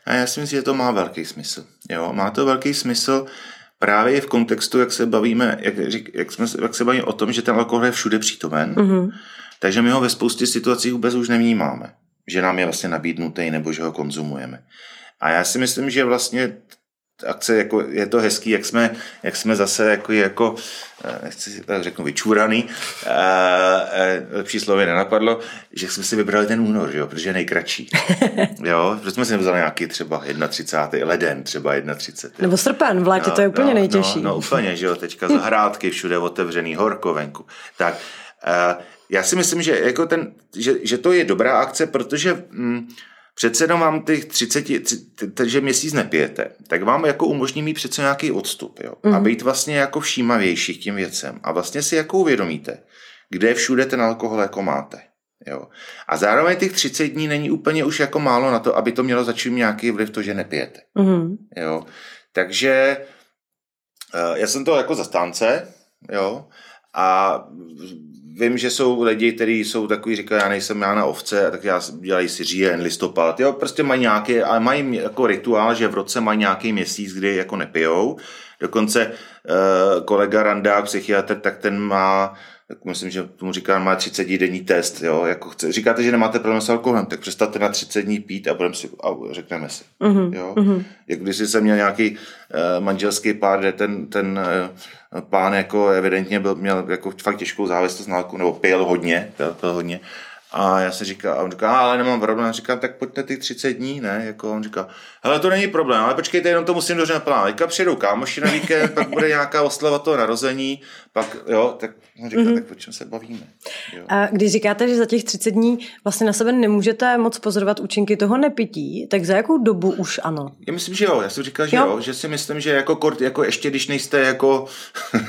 A já si myslím, že to má velký smysl. Jo, má to velký smysl právě v kontextu, jak se bavíme, jak, jak, jsme, jak se bavíme o tom, že ten alkohol je všude přítomen, mm-hmm. takže my ho ve spoustě situací vůbec už nevnímáme, že nám je vlastně nabídnutý nebo že ho konzumujeme. A já si myslím, že vlastně akce, jako je to hezký, jak jsme, jak jsme zase jako, jako eh, nechci tak řeknu, vyčúraný, lepší slovy nenapadlo, že jsme si vybrali ten únor, že jo, protože je nejkratší. jo, protože jsme si vzali nějaký třeba 31. leden, třeba 31. Nebo srpen, v létě no, to je úplně no, nejtěžší. No, no, úplně, že jo, teďka zahrádky, všude otevřený, horko venku. Tak, já si myslím, že, jako ten, že, že to je dobrá akce, protože mm, přece jenom vám těch 30, takže měsíc nepijete, tak vám jako umožní mít přece nějaký odstup jo? Mm. a mhm. být vlastně jako všímavější k těm věcem a vlastně si jako uvědomíte, kde všude ten alkohol jako máte. Jo. A zároveň těch 30 dní není úplně už jako málo na to, aby to mělo začít nějaký vliv to, že nepijete. Mm. Jo. Takže eh, já jsem to jako zastánce, jo, a vím, že jsou lidi, kteří jsou takový, říkají, já nejsem já na ovce, tak já dělají si říjen, listopad, jo, prostě mají nějaký, ale mají jako rituál, že v roce mají nějaký měsíc, kdy jako nepijou. Dokonce uh, kolega Randák, psychiatr, tak ten má tak myslím, že tomu říká, má 30 denní test, jo, jako chce, říkáte, že nemáte problém s alkoholem, tak přestanete na 30 dní pít a, budeme si, a řekneme si, uh-huh, jo. Uh-huh. Jak když jsem měl nějaký uh, manželský pár, kde ten, ten uh, pán jako evidentně byl, měl jako fakt těžkou závislost na alkohol, nebo pil hodně, pil, pil hodně, A já se říká, a on říká, ale nemám problém. Říkám, tak pojďte ty 30 dní, ne? Jako on říká, hele, to není problém, ale počkejte, jenom to musím dobře naplánovat. Teďka přijedou kámoši na víkend, pak bude nějaká oslava toho narození, pak jo, tak on říká, mm-hmm. tak o čem se bavíme. Jo. A když říkáte, že za těch 30 dní vlastně na sebe nemůžete moc pozorovat účinky toho nepití, tak za jakou dobu už ano? Já myslím, že jo, já jsem říkal, že jo, jo že si myslím, že jako kort, jako ještě když nejste jako,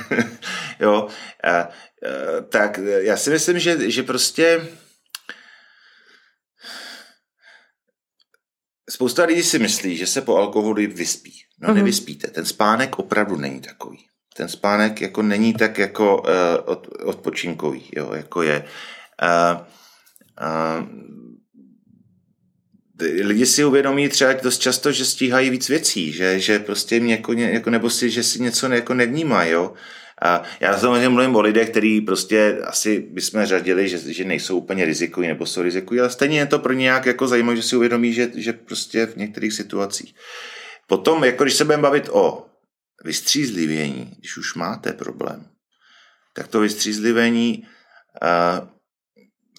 jo, a, a, tak já si myslím, že, že prostě Spousta lidí si myslí, že se po alkoholu vyspí. No uh-huh. nevyspíte. Ten spánek opravdu není takový. Ten spánek jako není tak jako uh, od, odpočinkový, jo, jako je. Uh, uh, lidi si uvědomí třeba dost často, že stíhají víc věcí, že, že prostě mě jako, jako, nebo si, že si něco jako nevnímají, jo. A já samozřejmě mluvím o lidech, kteří prostě asi bychom řadili, že, že nejsou úplně rizikoví nebo jsou rizikoví, ale stejně je to pro ně nějak jako zajímavé, že si uvědomí, že, že prostě v některých situacích. Potom, jako když se budeme bavit o vystřízlivění, když už máte problém, tak to vystřízlivění,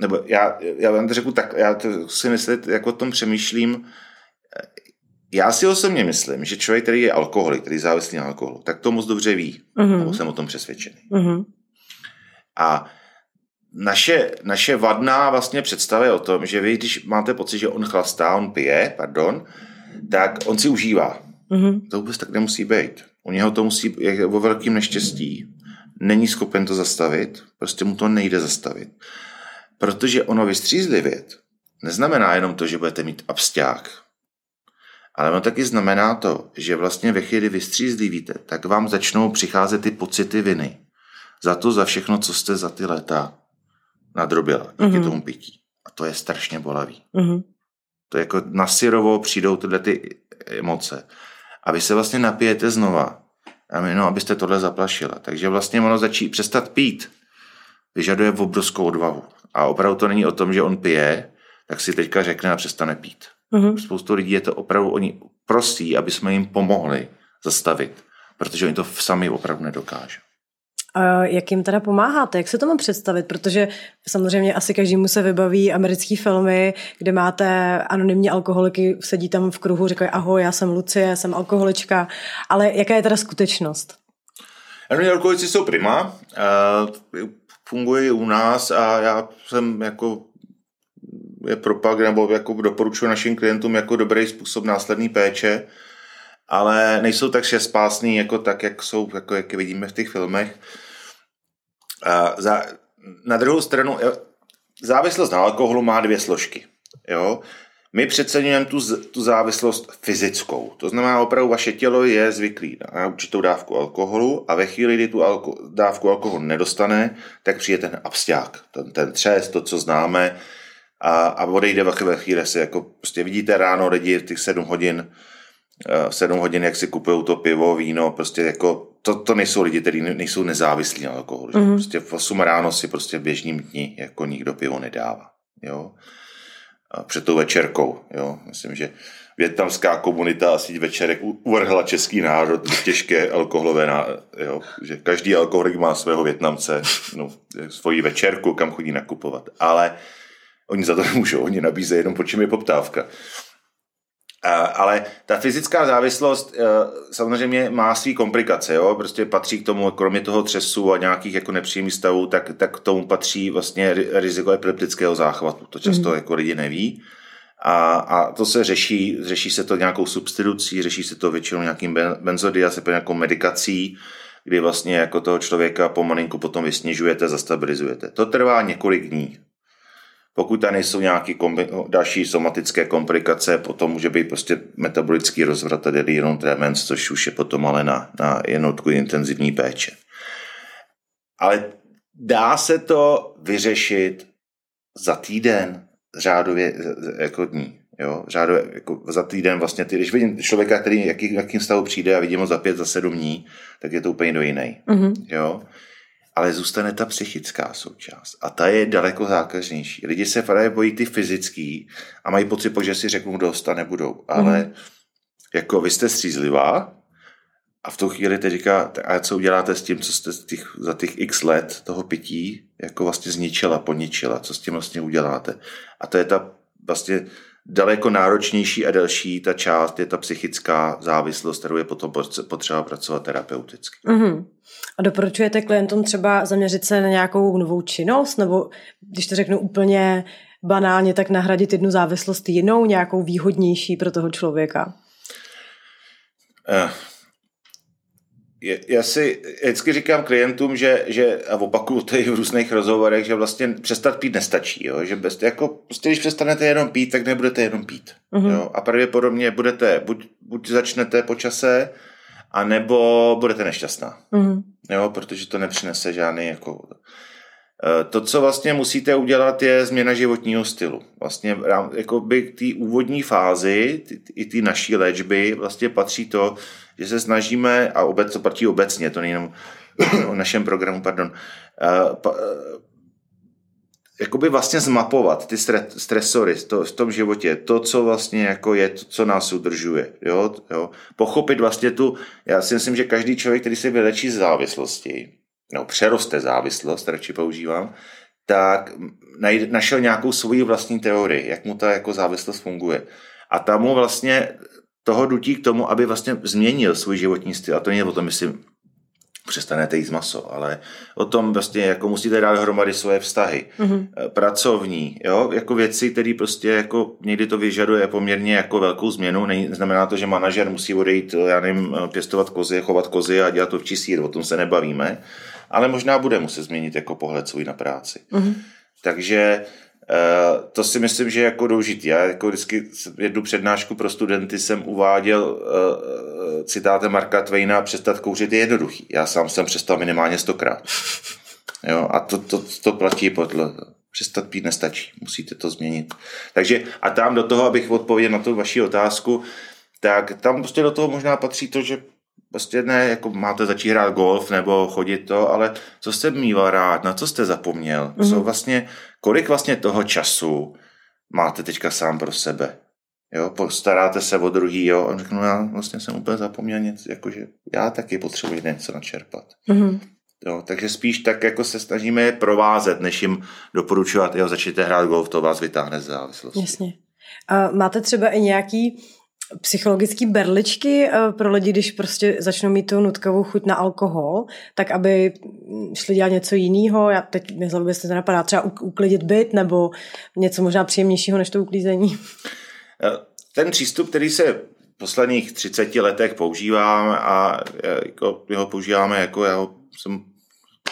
nebo já, já vám to řeknu tak, já to si myslím, jak o tom přemýšlím, já si osobně myslím, že člověk, který je alkoholik, který je závislý na alkoholu, tak to moc dobře ví. Uh-huh. Nebo jsem o tom přesvědčený. Uh-huh. A naše, naše vadná vlastně představa je o tom, že vy, když máte pocit, že on chlastá, on pije, pardon, tak on si užívá. Uh-huh. To vůbec tak nemusí být. U něho to musí, je o velkým neštěstí. Není schopen to zastavit, prostě mu to nejde zastavit. Protože ono vystřízlivět neznamená jenom to, že budete mít absťák, ale ono taky znamená to, že vlastně ve chvíli vystřízlivíte, tak vám začnou přicházet ty pocity viny. Za to, za všechno, co jste za ty léta nadrobila díky mm-hmm. tomu pití. A to je strašně bolavý. Mm-hmm. To je jako na syrovo přijdou tyhle ty emoce. A vy se vlastně napijete znova, no, abyste tohle zaplašila. Takže vlastně ono začí přestat pít. Vyžaduje obrovskou odvahu. A opravdu to není o tom, že on pije, tak si teďka řekne a přestane pít. Mm-hmm. Spoustu lidí je to opravdu, oni prosí, aby jsme jim pomohli zastavit, protože oni to sami opravdu nedokážou. A jak jim teda pomáháte? Jak se to mám představit? Protože samozřejmě asi každému se vybaví americké filmy, kde máte anonymní alkoholiky, sedí tam v kruhu, říkají ahoj, já jsem Lucie, jsem alkoholička, ale jaká je teda skutečnost? Anonymní alkoholici jsou prima, fungují u nás a já jsem jako je propag, nebo jako doporučuji našim klientům jako dobrý způsob následné péče, ale nejsou tak spásný jako tak, jak jsou, jako jak vidíme v těch filmech. A za, na druhou stranu, závislost na alkoholu má dvě složky. Jo? My přeceňujeme tu, tu závislost fyzickou. To znamená, opravdu vaše tělo je zvyklé na určitou dávku alkoholu a ve chvíli, kdy tu alko, dávku alkoholu nedostane, tak přijde ten absťák, ten, ten třes, to, co známe, a, a odejde ve chvíli si jako prostě vidíte ráno lidi v těch sedm hodin, uh, sedm hodin, jak si kupují to pivo, víno, prostě jako to, to nejsou lidi, kteří nejsou nezávislí na alkoholu. Mm-hmm. Prostě v 8 ráno si prostě v běžným dní jako nikdo pivo nedává. Jo? A před tou večerkou. Jo? Myslím, že větnamská komunita asi večerek uvrhla český národ do těžké alkoholové, ná... jo? že každý alkoholik má svého Větnamce, no, svoji večerku, kam chodí nakupovat. Ale uh, Oni za to nemůžou, oni nabízejí jenom po čem je poptávka. Ale ta fyzická závislost e, samozřejmě má své komplikace, jo? prostě patří k tomu, kromě toho třesu a nějakých jako nepříjemných stavů, tak, tak k tomu patří vlastně riziko epileptického záchvatu. To často mm. jako lidi neví. A, a to se řeší, řeší se to nějakou substitucí, řeší se to většinou nějakým benzodiazepinem, nějakou medikací, kdy vlastně jako toho člověka pomalinku potom vysnižujete, zastabilizujete. To trvá několik dní. Pokud tam nejsou nějaké kombi- další somatické komplikace, potom může být prostě metabolický rozvrat a delirium tremens, což už je potom ale na, na jednotku intenzivní péče. Ale dá se to vyřešit za týden, řádově jako dní. Jo, řádově, jako za týden vlastně, ty, když vidím člověka, který jaký, jakým stavu přijde a vidím ho za pět, za sedm dní, tak je to úplně do jiný. Mm-hmm. Jo ale zůstane ta psychická součást. A ta je daleko zákažnější. Lidi se právě bojí ty fyzický a mají pocit, že si řeknou dost a nebudou. Ale mm. jako vy jste střízlivá A v tu chvíli teď říká, a co uděláte s tím, co jste těch, za těch x let toho pití jako vlastně zničila, poničila, co s tím vlastně uděláte. A to je ta vlastně daleko náročnější a delší ta část je ta psychická závislost, kterou je potom potřeba pracovat terapeuticky. Mm-hmm. A doporučujete klientům třeba zaměřit se na nějakou novou činnost, nebo když to řeknu úplně banálně, tak nahradit jednu závislost jinou, nějakou výhodnější pro toho člověka? Uh já si vždycky říkám klientům, že, že a opakuju to i v různých rozhovorech, že vlastně přestat pít nestačí. Jo? Že bez, jako, prostě když přestanete jenom pít, tak nebudete jenom pít. Mm-hmm. Jo? A pravděpodobně budete, buď, buď začnete po čase, anebo budete nešťastná. Mm-hmm. Jo? Protože to nepřinese žádný jako... Eh, to, co vlastně musíte udělat, je změna životního stylu. Vlastně jako by k té úvodní fázi, i té naší léčby, vlastně patří to, že se snažíme, a obec, to platí obecně, to není jenom o našem programu, pardon, uh, uh, jakoby vlastně zmapovat ty stresory to, v tom životě, to, co vlastně jako je, to, co nás udržuje, jo, jo. pochopit vlastně tu, já si myslím, že každý člověk, který se vylečí z závislosti, no přeroste závislost, radši používám, tak našel nějakou svoji vlastní teorii, jak mu ta jako závislost funguje. A tam mu vlastně toho dutí k tomu, aby vlastně změnil svůj životní styl. A to není o tom, jestli přestanete jíst maso, ale o tom vlastně jako musíte dát hromady svoje vztahy. Mm-hmm. Pracovní, jo, jako věci, které prostě jako někdy to vyžaduje poměrně jako velkou změnu. Nej, znamená to, že manažer musí odejít, já nevím, pěstovat kozy, chovat kozy a dělat to v čistý, o tom se nebavíme, ale možná bude muset změnit jako pohled svůj na práci. Mm-hmm. Takže Uh, to si myslím, že je jako důležitý. Já jako vždycky jednu přednášku pro studenty jsem uváděl uh, citátem Marka Twaina přestat kouřit je jednoduchý. Já sám jsem přestal minimálně stokrát. Jo, a to, to, to platí podle přestat pít nestačí, musíte to změnit. Takže a tam do toho, abych odpověděl na tu vaši otázku, tak tam prostě do toho možná patří to, že prostě ne, jako máte začít hrát golf nebo chodit to, ale co jste mýval rád, na co jste zapomněl, mm-hmm. co mhm. vlastně, kolik vlastně toho času máte teďka sám pro sebe. Jo, postaráte se o druhý, jo, a řeknu, já vlastně jsem úplně zapomněl něco, jakože já taky potřebuji něco načerpat. Mm-hmm. Jo, takže spíš tak jako se snažíme je provázet, než jim doporučovat, jo, začněte hrát golf, to vás vytáhne z závislosti. Jasně. A máte třeba i nějaký psychologické berličky eh, pro lidi, když prostě začnou mít tu nutkavou chuť na alkohol, tak aby šli dělat něco jiného. Já teď mě zlobě se to napadá třeba uklidit byt nebo něco možná příjemnějšího než to uklízení. Eh, ten přístup, který se v posledních 30 letech používá a jako, ho používáme jako já jsem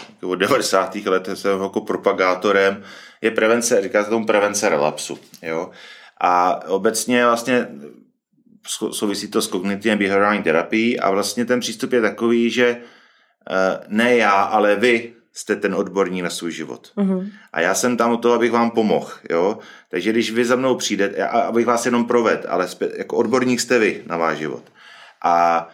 jako od 90. let jsem jako propagátorem, je prevence, říká se tomu prevence relapsu. Jo? A obecně vlastně souvisí to s kognitivně behaviorální terapií a vlastně ten přístup je takový, že eh, ne já, ale vy jste ten odborník na svůj život. Uh-huh. A já jsem tam o to, abych vám pomohl. Jo? Takže když vy za mnou přijdete, abych vás jenom proved, ale jako odborník jste vy na váš život. A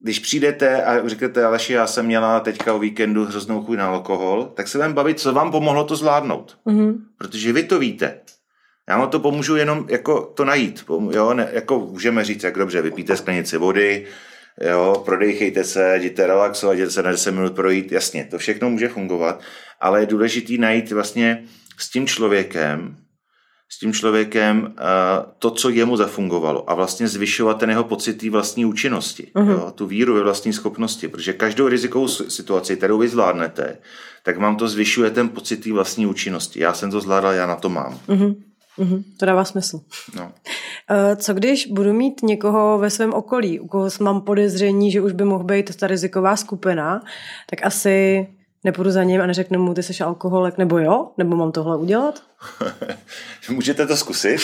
když přijdete a řeknete, Aleši, já jsem měla teďka o víkendu hroznou chuť na alkohol, tak se vám bavit, co vám pomohlo to zvládnout. Uh-huh. Protože vy to víte. Já vám to pomůžu jenom jako to najít. Jo? Ne, jako můžeme říct, jak dobře, vypíte sklenici vody, jo, prodejchejte se, jděte relaxovat, jděte se na 10 minut projít, jasně, to všechno může fungovat, ale je důležité najít vlastně s tím člověkem, s tím člověkem uh, to, co jemu zafungovalo a vlastně zvyšovat ten jeho pocit té vlastní účinnosti, uh-huh. jo, tu víru ve vlastní schopnosti, protože každou rizikovou situaci, kterou vy zvládnete, tak vám to zvyšuje ten pocit té vlastní účinnosti. Já jsem to zvládal, já na to mám. Uh-huh. Mm-hmm, to dává smysl. No. Eh, co když budu mít někoho ve svém okolí, u koho mám podezření, že už by mohl být ta riziková skupina, tak asi nepůjdu za ním a neřeknu mu, ty jsi alkoholik, nebo jo? Nebo mám tohle udělat? Můžete to zkusit.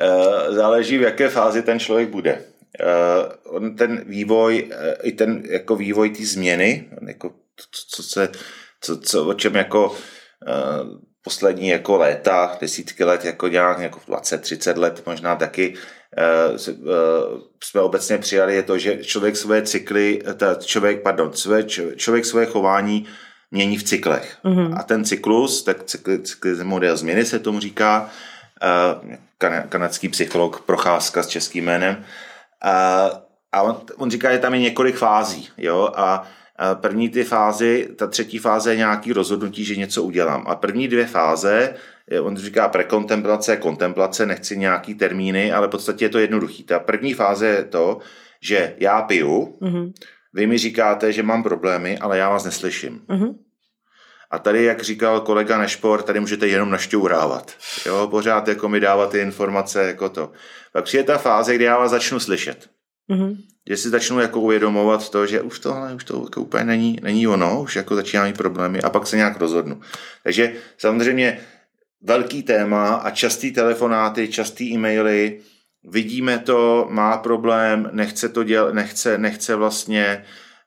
Eh, záleží, v jaké fázi ten člověk bude. Eh, on ten vývoj, i ten jako vývoj té změny, jako co, co se, co, co, o čem jako poslední jako léta, desítky let, jako nějak jako 20-30 let možná taky, uh, jsme obecně přijali je to, že člověk své cykly, ta člověk, pardon, své, člověk své chování mění v cyklech. Mm-hmm. A ten cyklus, tak cykl, cykl model změny se tomu říká, uh, kanadský psycholog Procházka s českým jménem, uh, a on, on říká, že tam je několik fází, jo, a První ty fázy, ta třetí fáze je nějaký rozhodnutí, že něco udělám. A první dvě fáze, on říká prekontemplace, kontemplace, nechci nějaký termíny, ale v podstatě je to jednoduchý. Ta první fáze je to, že já piju, mm-hmm. vy mi říkáte, že mám problémy, ale já vás neslyším. Mm-hmm. A tady, jak říkal kolega Nešpor, tady můžete jenom našťourávat. Jo, pořád jako mi dávat ty informace jako to. Pak přijde ta fáze, kdy já vás začnu slyšet. Mm-hmm. Že si začnu jako uvědomovat to, že už tohle už to jako úplně není, není ono, už jako začíná mít problémy a pak se nějak rozhodnu. Takže samozřejmě velký téma a častý telefonáty, častý e-maily, vidíme to, má problém, nechce to dělat, nechce, nechce vlastně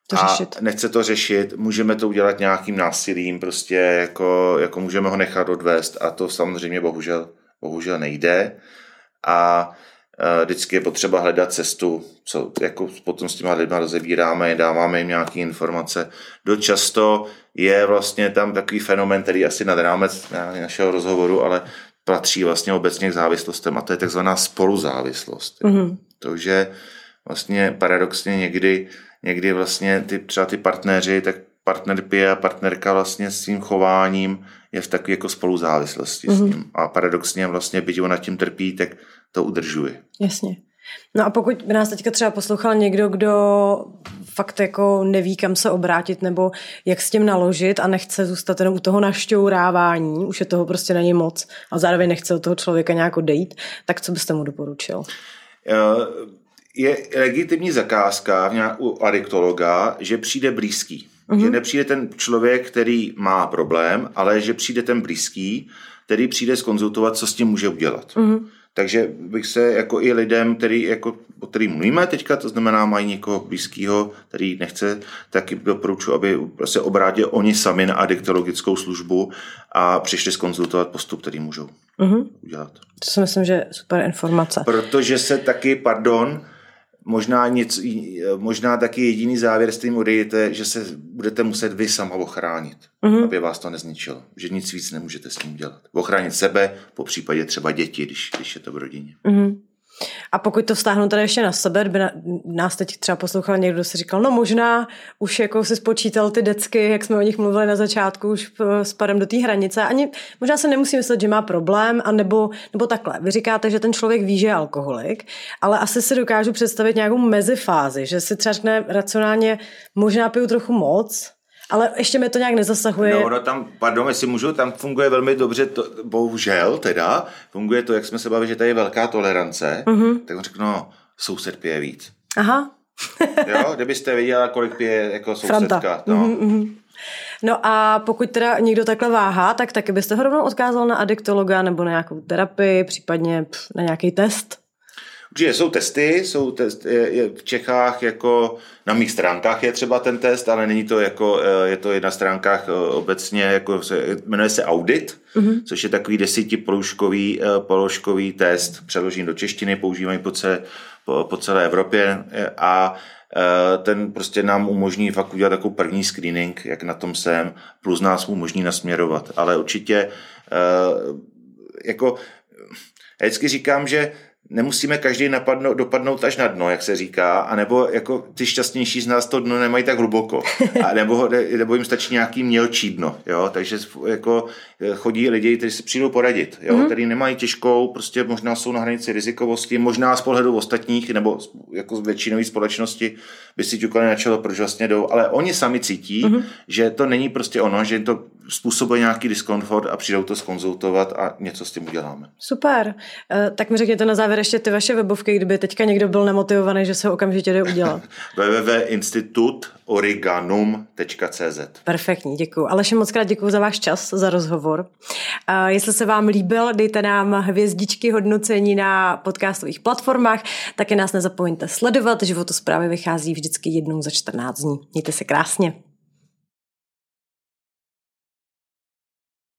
to a řešit. nechce to řešit, můžeme to udělat nějakým násilím, prostě jako, jako můžeme ho nechat odvést a to samozřejmě bohužel, bohužel nejde. A Vždycky je potřeba hledat cestu, co jako potom s těma lidma rozebíráme, dáváme jim nějaké informace. Dost často je vlastně tam takový fenomen, který asi nad rámec našeho rozhovoru, ale patří vlastně obecně k závislostem a to je takzvaná spoluzávislost. Mm-hmm. Takže vlastně paradoxně někdy, někdy vlastně ty, třeba ty partneři, tak partner pije a partnerka vlastně s tím chováním je v takové jako spoluzávislosti mm-hmm. s mhm. ním. A paradoxně vlastně, byť ona tím trpí, tak to udržuje. Jasně. No a pokud by nás teďka třeba poslouchal někdo, kdo fakt jako neví, kam se obrátit nebo jak s tím naložit a nechce zůstat jenom u toho našťourávání, už je toho prostě není moc a zároveň nechce od toho člověka nějak odejít, tak co byste mu doporučil? Eh, je legitimní zakázka u adiktologa, že přijde blízký. Mm-hmm. Že nepřijde ten člověk, který má problém, ale že přijde ten blízký, který přijde skonzultovat, co s tím může udělat. Mm-hmm. Takže bych se jako i lidem, který, jako, o který mluvíme teďka, to znamená mají někoho blízkého, který nechce, taky doporučuji, aby se obrátili oni sami na adiktologickou službu a přišli skonzultovat postup, který můžou mm-hmm. udělat. To si myslím, že je super informace. Protože se taky, pardon, možná, něco, možná taky jediný závěr s tím odejdete, že se budete muset vy sama ochránit, mm-hmm. aby vás to nezničilo. Že nic víc nemůžete s tím dělat. Ochránit sebe, po případě třeba děti, když, když je to v rodině. Mm-hmm. A pokud to vztáhnu tady ještě na sebe, by nás teď třeba poslouchal někdo, kdo si říkal, no možná už jako si spočítal ty decky, jak jsme o nich mluvili na začátku, už spadem do té hranice. Ani možná se nemusí myslet, že má problém, a nebo, nebo takhle. Vy říkáte, že ten člověk ví, že je alkoholik, ale asi si dokážu představit nějakou mezifázi, že si třeba řekne racionálně, možná piju trochu moc, ale ještě mi to nějak nezasahuje. No, no tam, pardon, jestli můžu, tam funguje velmi dobře, to, bohužel teda, funguje to, jak jsme se bavili, že tady je velká tolerance, mm-hmm. tak on řekl, no, soused pije víc. Aha. jo, kdybyste věděla, kolik pije jako sousedka. Franta. No. Mm-hmm. No a pokud teda někdo takhle váhá, tak taky byste ho rovnou odkázal na adiktologa nebo na nějakou terapii, případně na nějaký test? Určitě jsou testy, jsou test, je, je v Čechách jako na mých stránkách je třeba ten test, ale není to jako, eh, je to na stránkách eh, obecně, jako se, jmenuje se Audit, mm-hmm. což je takový desítipoložkový eh, položkový test, přeložím do češtiny, používají po, celé, po, po celé Evropě a ten prostě nám umožní fakt udělat takovou první screening, jak na tom jsem, plus nás umožní nasměrovat. Ale určitě jako já vždycky říkám, že nemusíme každý napadnout, dopadnout až na dno, jak se říká, anebo jako ty šťastnější z nás to dno nemají tak hluboko, a nebo, nebo jim stačí nějaký mělčí dno, jo, takže jako eh, chodí lidi, kteří si přijdou poradit, jo, mm-hmm. který nemají těžkou, prostě možná jsou na hranici rizikovosti, možná z pohledu ostatních, nebo jako z většinové společnosti by si ťukali na čelo, proč vlastně jdou, ale oni sami cítí, mm-hmm. že to není prostě ono, že to způsobuje nějaký diskomfort a přijdou to skonzultovat a něco s tím uděláme. Super. Eh, tak mi řekněte na závěr ještě ty vaše webovky, kdyby teďka někdo byl nemotivovaný, že se ho okamžitě jde udělat. www.institutoriganum.cz Perfektní, děkuji. Aleši, moc krát děkuji za váš čas, za rozhovor. A jestli se vám líbil, dejte nám hvězdičky hodnocení na podcastových platformách, taky nás nezapomeňte sledovat, životosprávy vychází vždycky jednou za 14 dní. Mějte se krásně.